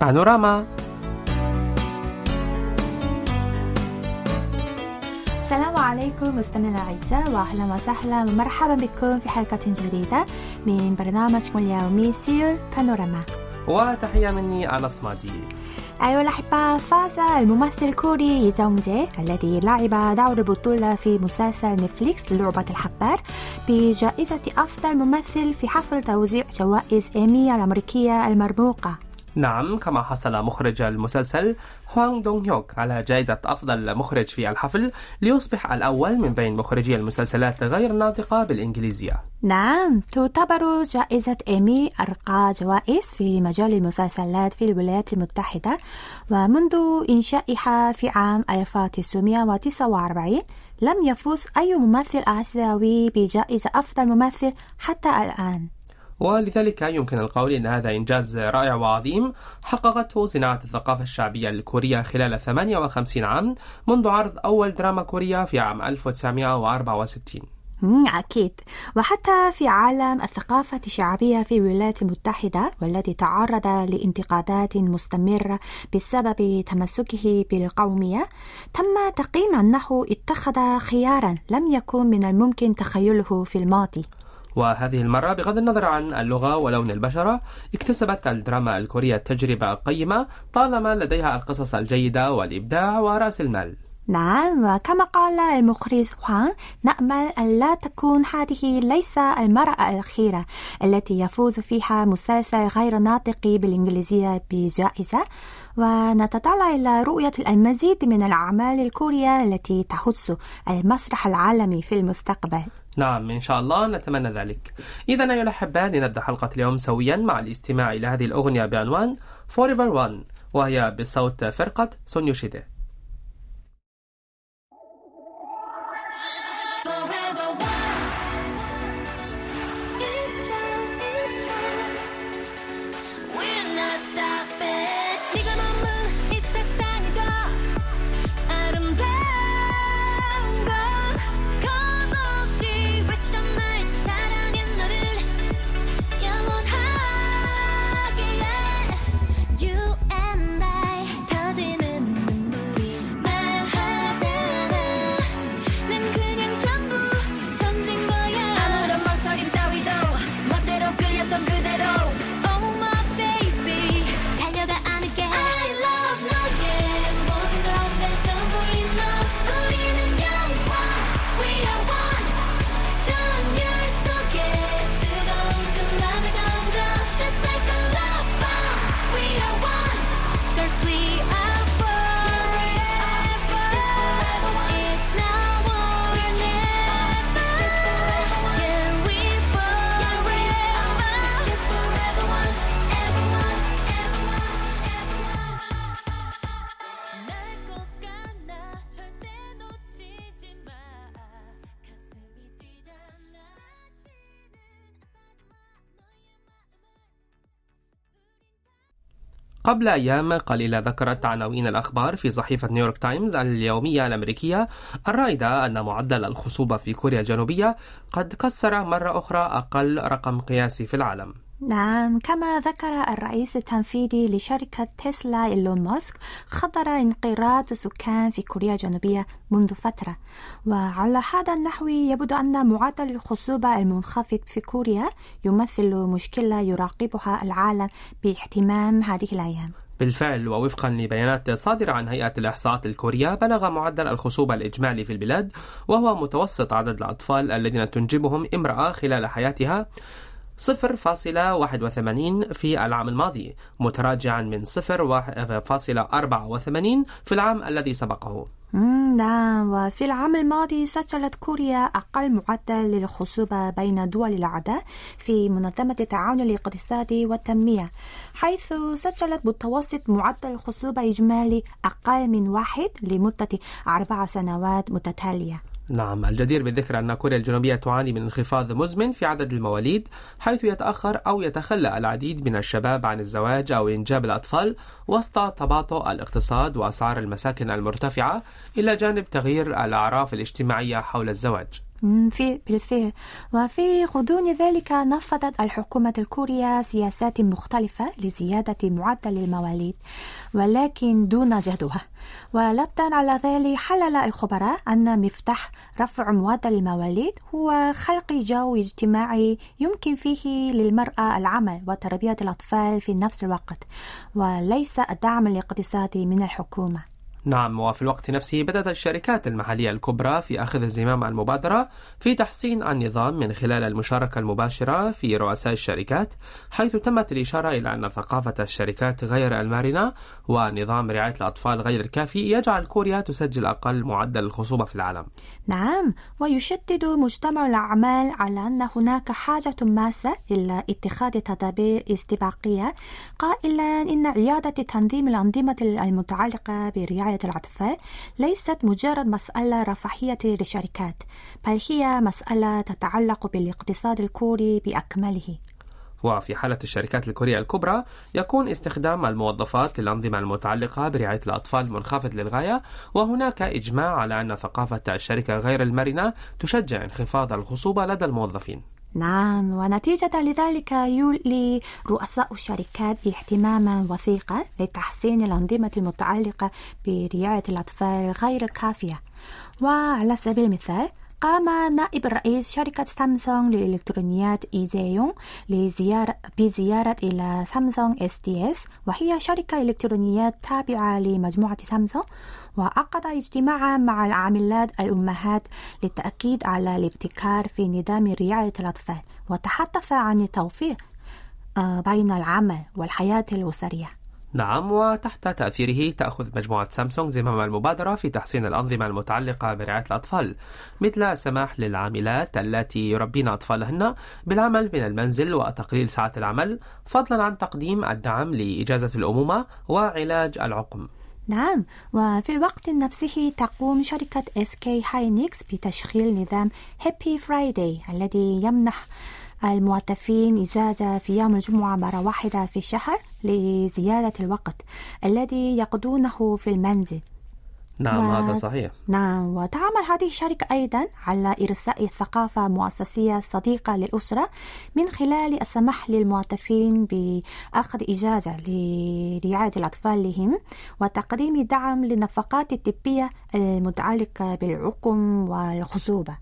بانوراما. السلام عليكم مستمعينا الأعزاء وأهلا وسهلا. ومرحبا بكم في حلقة جديدة من برنامجكم اليومي سيول بانوراما. وتحية مني أنس مادي أيها الأحبة فاز الممثل الكوري لي جونجي الذي لعب دور البطولة في مسلسل نتفليكس لعبة الحبار بجائزة أفضل ممثل في حفل توزيع جوائز إيمي الأمريكية المرموقة. نعم كما حصل مخرج المسلسل هوانغ دونغ هيوك على جائزة أفضل مخرج في الحفل ليصبح الأول من بين مخرجي المسلسلات غير الناطقة بالإنجليزية. نعم تعتبر جائزة إيمي أرقى جوائز في مجال المسلسلات في الولايات المتحدة ومنذ إنشائها في عام 1949 لم يفوز أي ممثل آسيوي بجائزة أفضل ممثل حتى الآن. ولذلك يمكن القول أن هذا إنجاز رائع وعظيم. حققته صناعة الثقافة الشعبية الكورية خلال 58 عام منذ عرض أول دراما كورية في عام 1964 مم، أكيد. وحتى في عالم الثقافة الشعبية في الولايات المتحدة والذي تعرض لانتقادات مستمرة بسبب تمسكه بالقومية تم تقييم أنه اتخذ خيارا لم يكن من الممكن تخيله في الماضي. وهذه المرة بغض النظر عن اللغة ولون البشرة اكتسبت الدراما الكورية تجربة قيمة طالما لديها القصص الجيدة والإبداع ورأس المال. نعم وكما قال المخرج خوان نأمل أن لا تكون هذه ليس المرأة الأخيرة التي يفوز فيها مسلسل غير ناطق بالإنجليزية بجائزة. ونتطلع إلى رؤية المزيد من الأعمال الكورية التي تخص المسرح العالمي في المستقبل. نعم إن شاء الله نتمنى ذلك. إذا أيها الأحباء لنبدأ حلقة اليوم سويا مع الاستماع إلى هذه الأغنية بعنوان Forever One وهي بصوت فرقة سونيوشيدي قبل أيام قليلة ذكرت عناوين الأخبار في صحيفة نيويورك تايمز اليومية الأمريكية الرائدة أن معدل الخصوبة في كوريا الجنوبية قد كسر مرة أخرى أقل رقم قياسي في العالم. نعم كما ذكر الرئيس التنفيذي لشركة تسلا إيلون ماسك خطر انقراض السكان في كوريا الجنوبية منذ فترة. وعلى هذا النحو يبدو أن معدل الخصوبة المنخفض في كوريا يمثل مشكلة يراقبها العالم باهتمام هذه الأيام. بالفعل ووفقا لبيانات صادرة عن هيئة الإحصاءات الكورية بلغ معدل الخصوبة الإجمالي في البلاد وهو متوسط عدد الأطفال الذين تنجبهم امرأة خلال حياتها. 0.81 في العام الماضي متراجعا من 0.84 في العام الذي سبقه. نعم وفي العام الماضي سجلت كوريا أقل معدل للخصوبة بين دول الأعضاء في منظمة التعاون الاقتصادي والتنمية حيث سجلت متوسط معدل الخصوبة إجمالي أقل من واحد لمدة أربع سنوات متتالية. نعم الجدير بالذكر أن كوريا الجنوبية تعاني من انخفاض مزمن في عدد المواليد حيث يتأخر أو يتخلى العديد من الشباب عن الزواج أو إنجاب الأطفال وسط تباطؤ الاقتصاد وأسعار المساكن المرتفعة إلى جانب تغيير الأعراف الاجتماعية حول الزواج. في بالفعل. وفي غضون ذلك نفذت الحكومة الكورية سياسات مختلفة لزيادة معدل المواليد ولكن دون جدوى. ولدا على ذلك حلل الخبراء أن مفتاح رفع معدل المواليد هو خلق جو اجتماعي يمكن فيه للمرأة العمل وتربية الأطفال في نفس الوقت وليس الدعم الاقتصادي من الحكومة. نعم وفي الوقت نفسه بدأت الشركات المحلية الكبرى في أخذ زمام المبادرة في تحسين النظام من خلال المشاركة المباشرة في رؤساء الشركات حيث تمت الإشارة إلى أن ثقافة الشركات غير المرنة ونظام رعاية الأطفال غير الكافي يجعل كوريا تسجل أقل معدل الخصوبة في العالم. نعم ويشدد مجتمع الأعمال على أن هناك حاجة ماسة إلى اتخاذ تدابير استباقية قائلا إن إعادة تنظيم الأنظمة المتعلقة برعاية الأطفال ليست مجرد مسألة رفاهية للشركات بل هي مسألة تتعلق بالاقتصاد الكوري بأكمله. وفي حالة الشركات الكورية الكبرى يكون استخدام الموظفات للأنظمة المتعلقة برعاية الأطفال منخفض للغاية وهناك إجماع على أن ثقافة الشركة غير المرنة تشجع انخفاض الخصوبة لدى الموظفين. نعم ونتيجة لذلك يولي رؤساء الشركات اهتماما وثيقا لتحسين الأنظمة المتعلقة برعاية الأطفال غير الكافية. وعلى سبيل المثال قام نائب رئيس شركة سامسونج للإلكترونيات إي جيه يونغ لزيارة بزيارة إلى سامسونج SDS وهي شركة إلكترونيات تابعة لمجموعة سامسونج وعقد اجتماعا مع العاملات الأمهات للتأكيد على الابتكار في نظام رعاية الأطفال وتحدث عن التوفيق آه، بين العمل والحياة الأسرية. نعم وتحت تأثيره تأخذ مجموعة سامسونج زمام المبادرة في تحسين الأنظمة المتعلقة برعاية الأطفال مثل السماح للعاملات التي يربين أطفالهن بالعمل من المنزل وتقليل ساعات العمل فضلا عن تقديم الدعم لإجازة الأمومة وعلاج العقم. نعم وفي الوقت نفسه تقوم شركة SK Hynix بتشغيل نظام Happy Friday الذي يمنح الموظفين إجازة في يوم الجمعة مرة واحدة في الشهر لزيادة الوقت الذي يقضونه في المنزل. نعم و- هذا صحيح. نعم وتعمل هذه الشركة أيضا على إرساء ثقافة مؤسسية صديقة للأسرة من خلال السماح للموظفين بأخذ إجازة لرعاية الأطفال لهم وتقديم دعم للنفقات الطبية المتعلقة بالعقم والخصوبة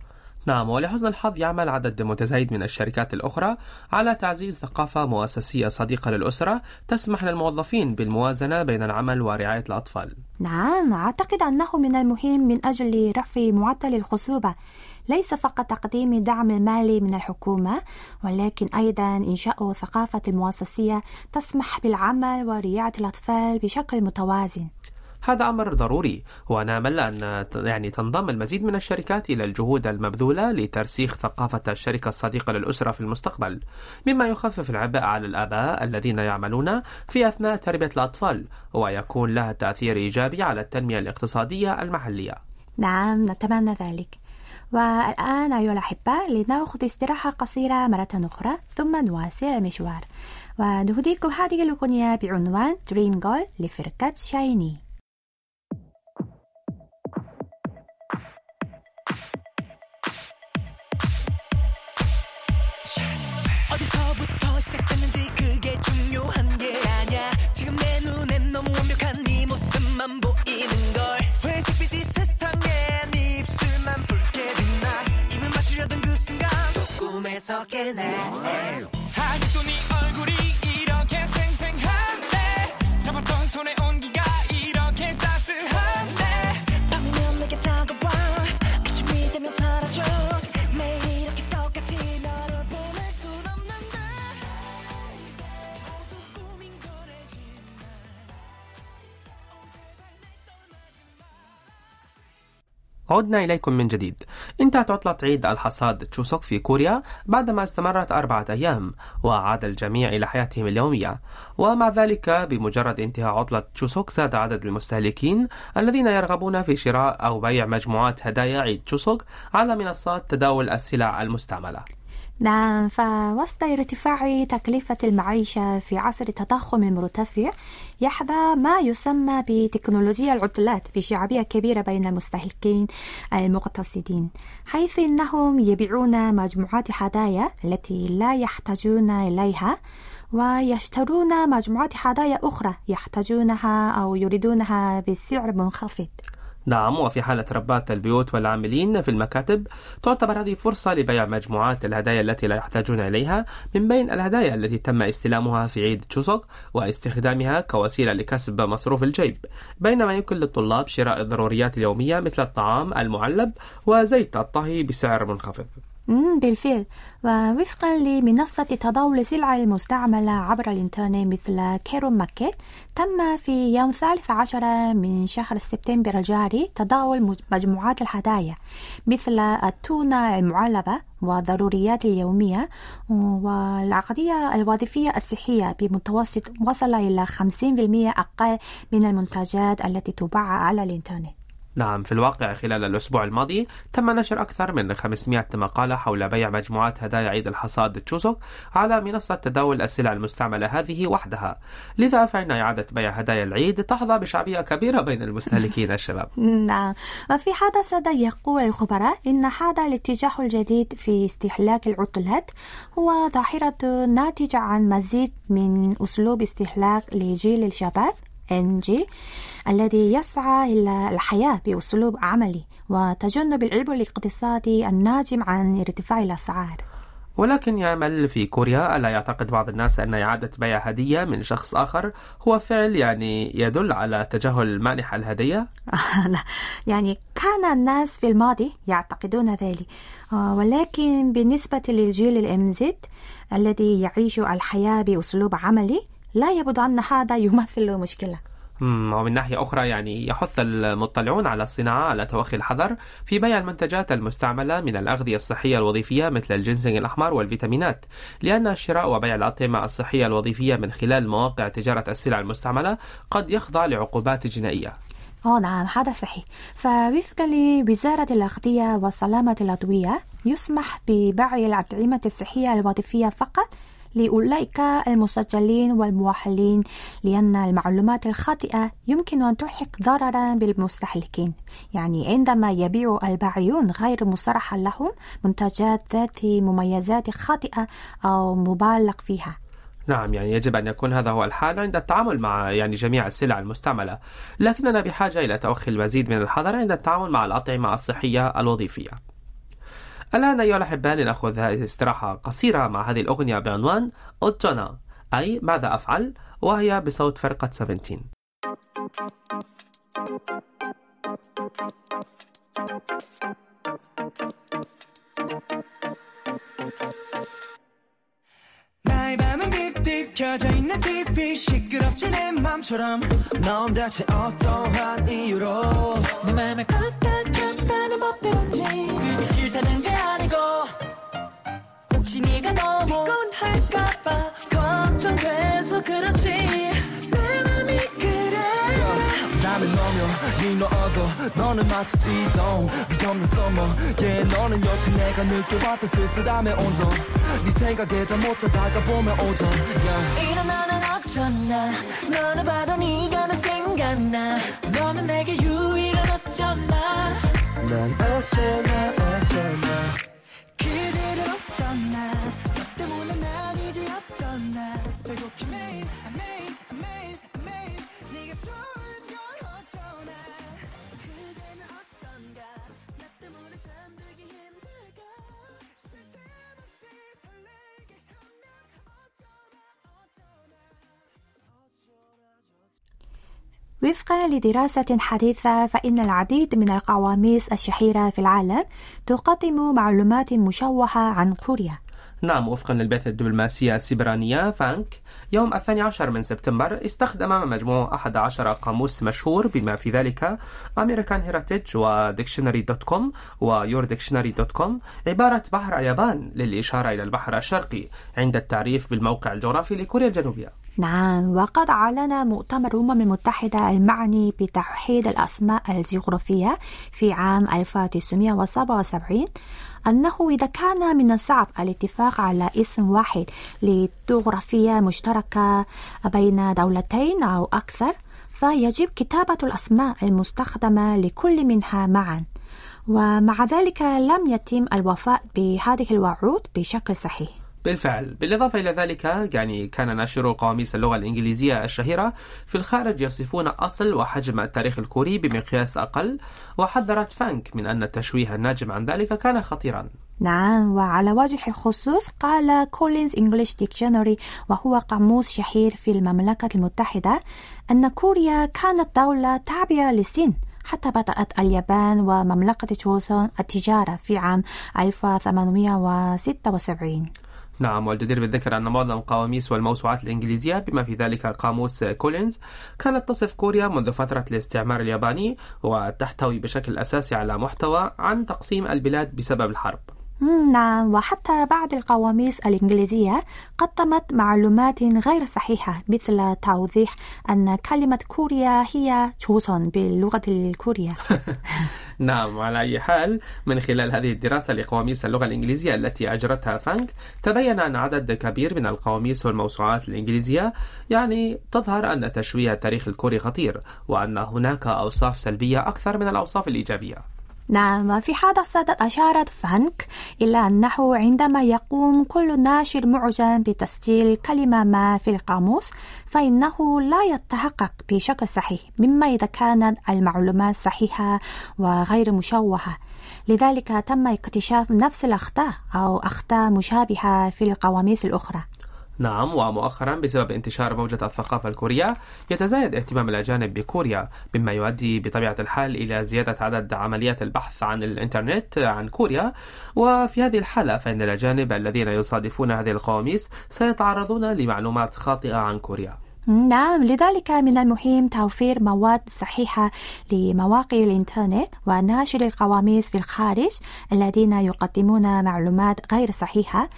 نعم ولحسن الحظ يعمل عدد متزايد من الشركات الأخرى على تعزيز ثقافة مؤسسية صديقة للأسرة تسمح للموظفين بالموازنة بين العمل ورعاية الأطفال. نعم أعتقد أنه من المهم من أجل رفع معدل الخصوبة ليس فقط تقديم دعم المالي من الحكومة ولكن أيضا إنشاء ثقافة المؤسسية تسمح بالعمل ورعاية الأطفال بشكل متوازن. هذا أمر ضروري. ونامل أن يعني تنضم المزيد من الشركات إلى الجهود المبذولة لترسيخ ثقافة الشركة الصديقة للأسرة في المستقبل. مما يخفف العبء على الآباء الذين يعملون في أثناء تربية الأطفال ويكون لها تأثير إيجابي على التنمية الاقتصادية المحلية. نعم نتمنى ذلك. والآن أيها الأحباء لنأخذ استراحة قصيرة مرة أخرى ثم نواصل المشوار. ونهديكم هذه الأغنية بعنوان Dream Girl لفرقة شايني. 어디서부터 시작됐는지 그게 중요한 게 아냐 지금 내 눈엔 너무 완벽한 네 모습만 보이는 걸. 회색 빛 이 세상에 네 입술만 붉게 빛나? 입을 맞추려던 그 순간 또 꿈에서 깨네 عدنا إليكم من جديد. انتهت عطلة عيد الحصاد تشوسوك في كوريا بعدما استمرت أربعة أيام وعاد الجميع إلى حياتهم اليومية. ومع ذلك بمجرد انتهاء عطلة تشوسوك زاد عدد المستهلكين الذين يرغبون في شراء أو بيع مجموعات هدايا عيد تشوسوك على منصات تداول السلع المستعملة. نعم فوسط ارتفاع تكلفة المعيشة في عصر التضخم المرتفع يحظى ما يسمى بتكنولوجيا العطلات بشعبية كبيرة بين المستهلكين المقتصدين حيث إنهم يبيعون مجموعات هدايا التي لا يحتاجون إليها ويشترون مجموعات هدايا أخرى يحتاجونها أو يريدونها بسعر منخفض. نعم وفي حالة ربات البيوت والعاملين في المكاتب تعتبر هذه فرصة لبيع مجموعات الهدايا التي لا يحتاجون إليها من بين الهدايا التي تم استلامها في عيد تشوسوك واستخدامها كوسيلة لكسب مصروف الجيب. بينما يمكن للطلاب شراء الضروريات اليومية مثل الطعام المعلب وزيت الطهي بسعر منخفض. بالفعل. ووفقا لمنصة تداول السلع المستعملة عبر الإنترنت مثل كيرون ماركت تم في يوم 13 من شهر سبتمبر الجاري تداول مج- مجموعات الهدايا مثل التونة المعلبة والضروريات اليومية والعقدية الوظيفية الصحية بمتوسط وصل إلى 50% أقل من المنتجات التي تباع على الإنترنت. نعم في الواقع خلال الأسبوع الماضي تم نشر أكثر من 500 مقالة حول بيع مجموعات هدايا عيد الحصاد تشوسوك على منصة تداول السلع المستعملة هذه وحدها. لذا فإن إعادة بيع هدايا العيد تحظى بشعبية كبيرة بين المستهلكين الشباب. نعم. وفي هذا الصدد يقول الخبراء إن هذا الاتجاه الجديد في استهلاك العطلات هو ظاهرة ناتجة عن مزيد من أسلوب استهلاك لجيل الشباب. NG الذي يسعى إلى الحياة بأسلوب عملي وتجنب العبء الاقتصادي الناجم عن ارتفاع الأسعار. ولكن يعمل في كوريا ألا يعتقد بعض الناس أن إعادة بيع هدية من شخص آخر هو فعل يعني يدل على تجاهل مانح الهدية؟ لا، يعني كان الناس في الماضي يعتقدون ذلك آه، ولكن بالنسبة للجيل الإمزد الذي يعيش الحياة بأسلوب عملي لا يبدو أن هذا يمثل مشكلة. ومن ناحية أخرى يعني يحث المطلعون على الصناعة على توخي الحذر في بيع المنتجات المستعملة من الأغذية الصحية الوظيفية مثل الجنزنج الأحمر والفيتامينات لأن الشراء وبيع الأطعمة الصحية الوظيفية من خلال مواقع تجارة السلع المستعملة قد يخضع لعقوبات جنائية. أوه نعم هذا صحيح. فوفقا لوزارة الأغذية والسلامة العضوية يسمح ببيع الأطعمة الصحية الوظيفية فقط لأولئك المسجلين والمؤهلين لأن المعلومات الخاطئة يمكن أن تلحق ضررا بالمستهلكين. يعني عندما يبيع البائعون غير مصرح لهم منتجات ذات مميزات خاطئة أو مبالغ فيها. نعم يعني يجب أن يكون هذا هو الحال عند التعامل مع يعني جميع السلع المستعملة. لكننا بحاجة إلى توخي المزيد من الحذر عند التعامل مع الأطعمة الصحية الوظيفية. الآن أيها الأحباء لنأخذ هذه استراحة قصيرة مع هذه الأغنية بعنوان أوتونا أي ماذا أفعل وهي بصوت فرقة 17 나의 밤은 딥딥 켜져 있는 TV 시끄럽지 내 맘처럼 넌 대체 어떠한 이유로 내 맘을 껐다 켰다 내 멋대로인지 네가 너무 피곤할까봐 걱정돼서 그렇지. 내 맘이 그래. 나는 너며 네 너어도 너는 마치 지동. 미없는 서머 yeah 너는 여태 내가 느껴봤던 쓸쓸함의 온전 네 생각에 잠못 자다가 보면 오전. Yeah. 일어나는 어쩌나. 너는 바로 네가 나 생각나. 너는 내게 유일한 어쩌나. 난 어쩌나 어쩌나 어쩌나 너 때문에 난 이제 어쩌나 배고프 매일 매일 매일 매일. 네가 좋은 وفقا لدراسة حديثة فإن العديد من القواميس الشهيرة في العالم تقدم معلومات مشوهة عن كوريا. نعم وفقا للبعثة الدبلوماسية السيبرانية فانك يوم الثاني عشر من سبتمبر استخدم مجموع 11 قاموس مشهور بما في ذلك American Heritage و Dictionary dot com و YourDictionary dot com عبارة بحر اليابان للإشارة إلى البحر الشرقي عند التعريف بالموقع الجغرافي لكوريا الجنوبية. نعم وقد أعلن مؤتمر الأمم المتحدة المعني بتوحيد الأسماء الجغرافية في عام 1977 أنه إذا كان من الصعب الاتفاق على اسم واحد لجغرافية مشتركة بين دولتين أو أكثر فيجب كتابة الأسماء المستخدمة لكل منها معا. ومع ذلك لم يتم الوفاء بهذه الوعود بشكل صحيح. بالفعل. بالإضافة إلى ذلك يعني كان ناشرو قواميس اللغة الإنجليزية الشهيرة في الخارج يصفون أصل وحجم التاريخ الكوري بمقياس أقل وحذرت فانك من أن التشويه الناجم عن ذلك كان خطيرا. نعم وعلى وجه الخصوص قال Collins English Dictionary وهو قاموس شهير في المملكة المتحدة أن كوريا كانت دولة تابعة للصين حتى بدأت اليابان ومملكة جوسون التجارة في عام 1876 نعم والجدير بالذكر أن معظم قواميس والموسوعات الإنجليزية بما في ذلك قاموس كولينز كانت تصف كوريا منذ فترة الاستعمار الياباني وتحتوي بشكل أساسي على محتوى عن تقسيم البلاد بسبب الحرب. نعم وحتى بعض القواميس الإنجليزية قدمت معلومات غير صحيحة مثل توضيح أن كلمة كوريا هي جوسون باللغة الكورية. نعم وعلى أي حال من خلال هذه الدراسة لقواميس اللغة الإنجليزية التي أجرتها فانك تبين أن عدد كبير من القواميس والموسوعات الإنجليزية يعني تظهر أن تشويه التاريخ الكوري خطير وأن هناك أوصاف سلبية أكثر من الأوصاف الإيجابية. نعم وفي هذا الصدد أشارت فانك إلى أنه عندما يقوم كل ناشر معجم بتسجيل كلمة ما في القاموس فإنه لا يتحقق بشكل صحيح مما إذا كانت المعلومات صحيحة وغير مشوهة. لذلك تم اكتشاف نفس الأخطاء أو أخطاء مشابهة في القواميس الأخرى. نعم ومؤخرا بسبب انتشار موجة الثقافة الكورية يتزايد اهتمام الأجانب بكوريا مما يؤدي بطبيعة الحال إلى زيادة عدد عمليات البحث عن الإنترنت عن كوريا. وفي هذه الحالة فإن الأجانب الذين يصادفون هذه القواميس سيتعرضون لمعلومات خاطئة عن كوريا. نعم لذلك من المهم توفير مواد صحيحة لمواقع الإنترنت وناشر القواميس في الخارج الذين يقدمون معلومات غير صحيحة.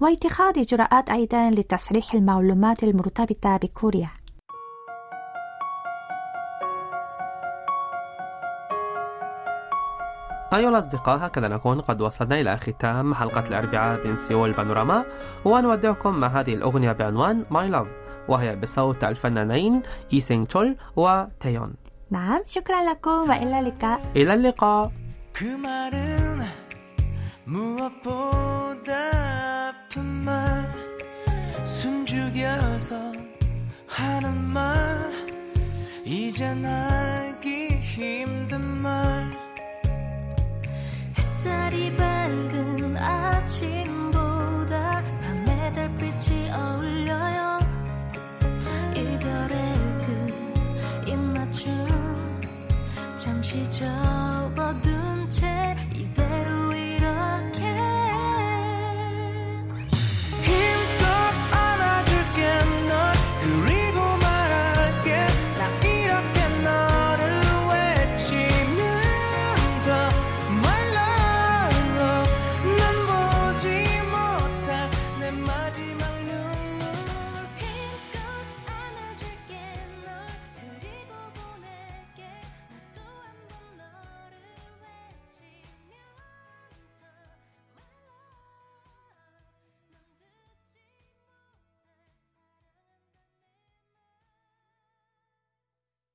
واتخاذ إجراءات أيضا لتصحيح المعلومات المرتبطة بكوريا. أيها الأصدقاء هكذا نكون قد وصلنا إلى ختام حلقة الأربعاء من سيول بانوراما ونودعكم مع هذه الأغنية بعنوان My Love وهي بصوت الفنانين إي سينغ تشول وتيون نعم شكرا لكم وإلى اللقاء. إلى اللقاء. 나